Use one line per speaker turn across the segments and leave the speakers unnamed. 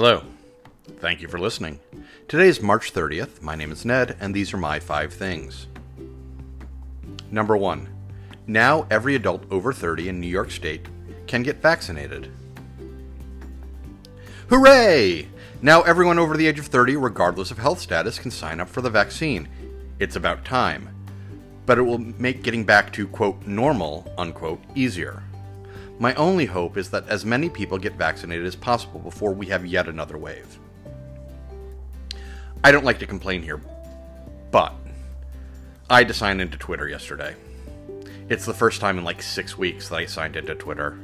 Hello. Thank you for listening. Today is March 30th. My name is Ned, and these are my five things. Number one. Now every adult over 30 in New York State can get vaccinated. Hooray! Now everyone over the age of 30, regardless of health status, can sign up for the vaccine. It's about time. But it will make getting back to, quote, normal, unquote, easier. My only hope is that as many people get vaccinated as possible before we have yet another wave. I don't like to complain here, but I had to sign into Twitter yesterday. It's the first time in like six weeks that I signed into Twitter.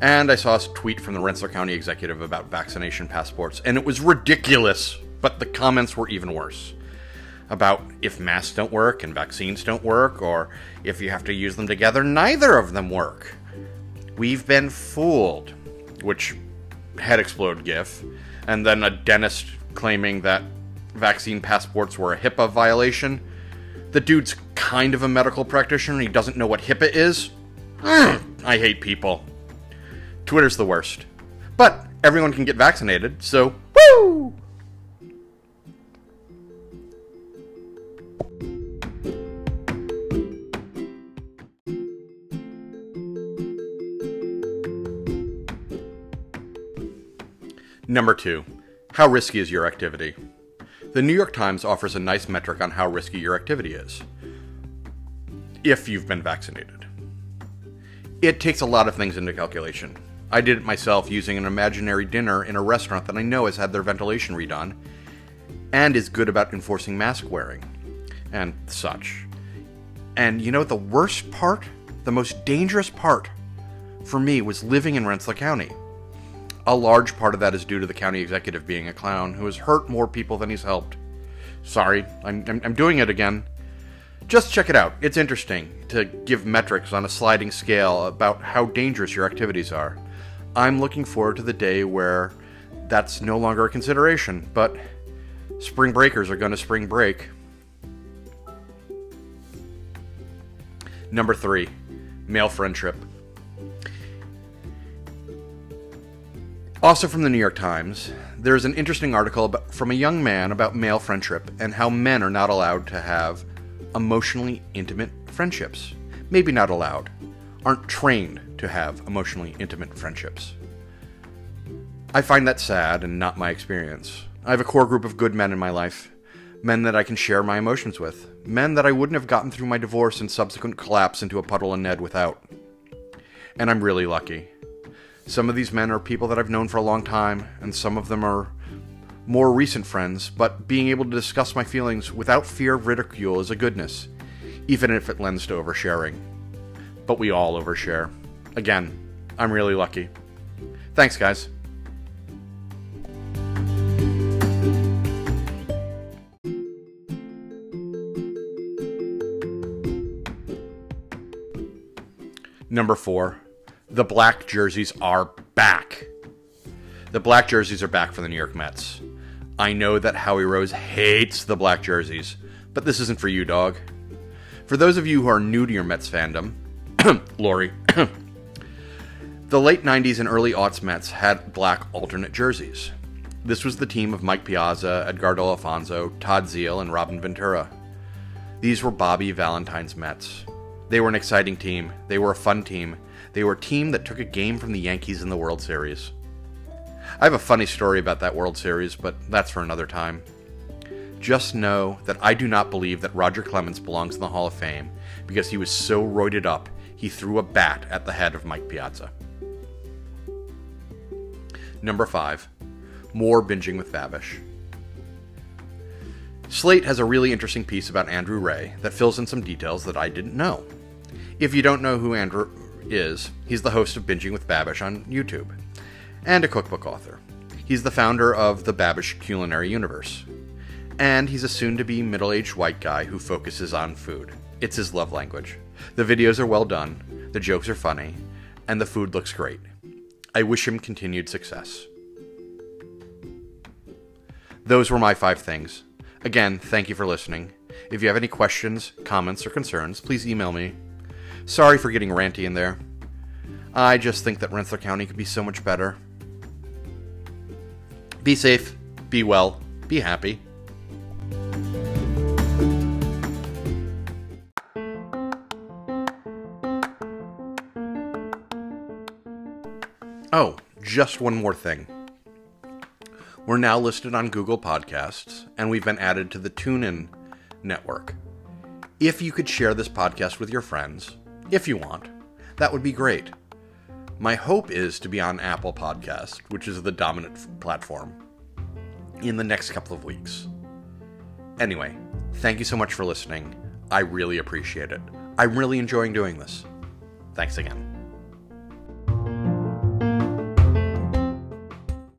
And I saw a tweet from the Rensselaer County executive about vaccination passports, and it was ridiculous, but the comments were even worse. About if masks don't work and vaccines don't work, or if you have to use them together, neither of them work. We've been fooled. Which head explode gif. And then a dentist claiming that vaccine passports were a HIPAA violation. The dude's kind of a medical practitioner. He doesn't know what HIPAA is. I hate people. Twitter's the worst. But everyone can get vaccinated, so Number two, how risky is your activity? The New York Times offers a nice metric on how risky your activity is. If you've been vaccinated. It takes a lot of things into calculation. I did it myself using an imaginary dinner in a restaurant that I know has had their ventilation redone and is good about enforcing mask wearing and such. And you know, the worst part, the most dangerous part for me was living in Rensselaer County. A large part of that is due to the county executive being a clown who has hurt more people than he's helped. Sorry, I'm, I'm, I'm doing it again. Just check it out. It's interesting to give metrics on a sliding scale about how dangerous your activities are. I'm looking forward to the day where that's no longer a consideration, but spring breakers are going to spring break. Number three, male friendship. Also from the New York Times, there's an interesting article about, from a young man about male friendship and how men are not allowed to have emotionally intimate friendships. Maybe not allowed, aren't trained to have emotionally intimate friendships. I find that sad and not my experience. I have a core group of good men in my life, men that I can share my emotions with, men that I wouldn't have gotten through my divorce and subsequent collapse into a puddle of Ned without. And I'm really lucky. Some of these men are people that I've known for a long time, and some of them are more recent friends, but being able to discuss my feelings without fear of ridicule is a goodness, even if it lends to oversharing. But we all overshare. Again, I'm really lucky. Thanks, guys. Number four, the black jerseys are back. The black jerseys are back for the New York Mets. I know that Howie Rose hates the black jerseys, but this isn't for you, dog. For those of you who are new to your Mets fandom, Lori, the late 90s and early aughts Mets had black alternate jerseys. This was the team of Mike Piazza, Edgardo Alfonzo, Todd Zeile, and Robin Ventura. These were Bobby Valentine's Mets. They were an exciting team. They were a fun team. They were a team that took a game from the Yankees in the World Series. I have a funny story about that World Series, but that's for another time. Just know that I do not believe that Roger Clemens belongs in the Hall of Fame because he was so roided up he threw a bat at the head of Mike Piazza. Number 5. More binging with Babish. Slate has a really interesting piece about Andrew Rea that fills in some details that I didn't know. If you don't know who Andrew is, he's the host of Binging with Babish on YouTube and a cookbook author. He's the founder of the Babish Culinary Universe. And he's a soon to be middle aged white guy who focuses on food. It's his love language. The videos are well done, the jokes are funny, and the food looks great. I wish him continued success. Those were my five things. Again, thank you for listening. If you have any questions, comments, or concerns, please email me. Sorry for getting ranty in there. I just think that Rensselaer County could be so much better. Be safe, be well, be happy. Oh, just one more thing. We're now listed on Google Podcasts, and we've been added to the TuneIn network. If you could share this podcast with your friends, if you want, that would be great. My hope is to be on Apple Podcast, which is the dominant platform, in the next couple of weeks. Anyway, thank you so much for listening. I really appreciate it. I'm really enjoying doing this. Thanks again.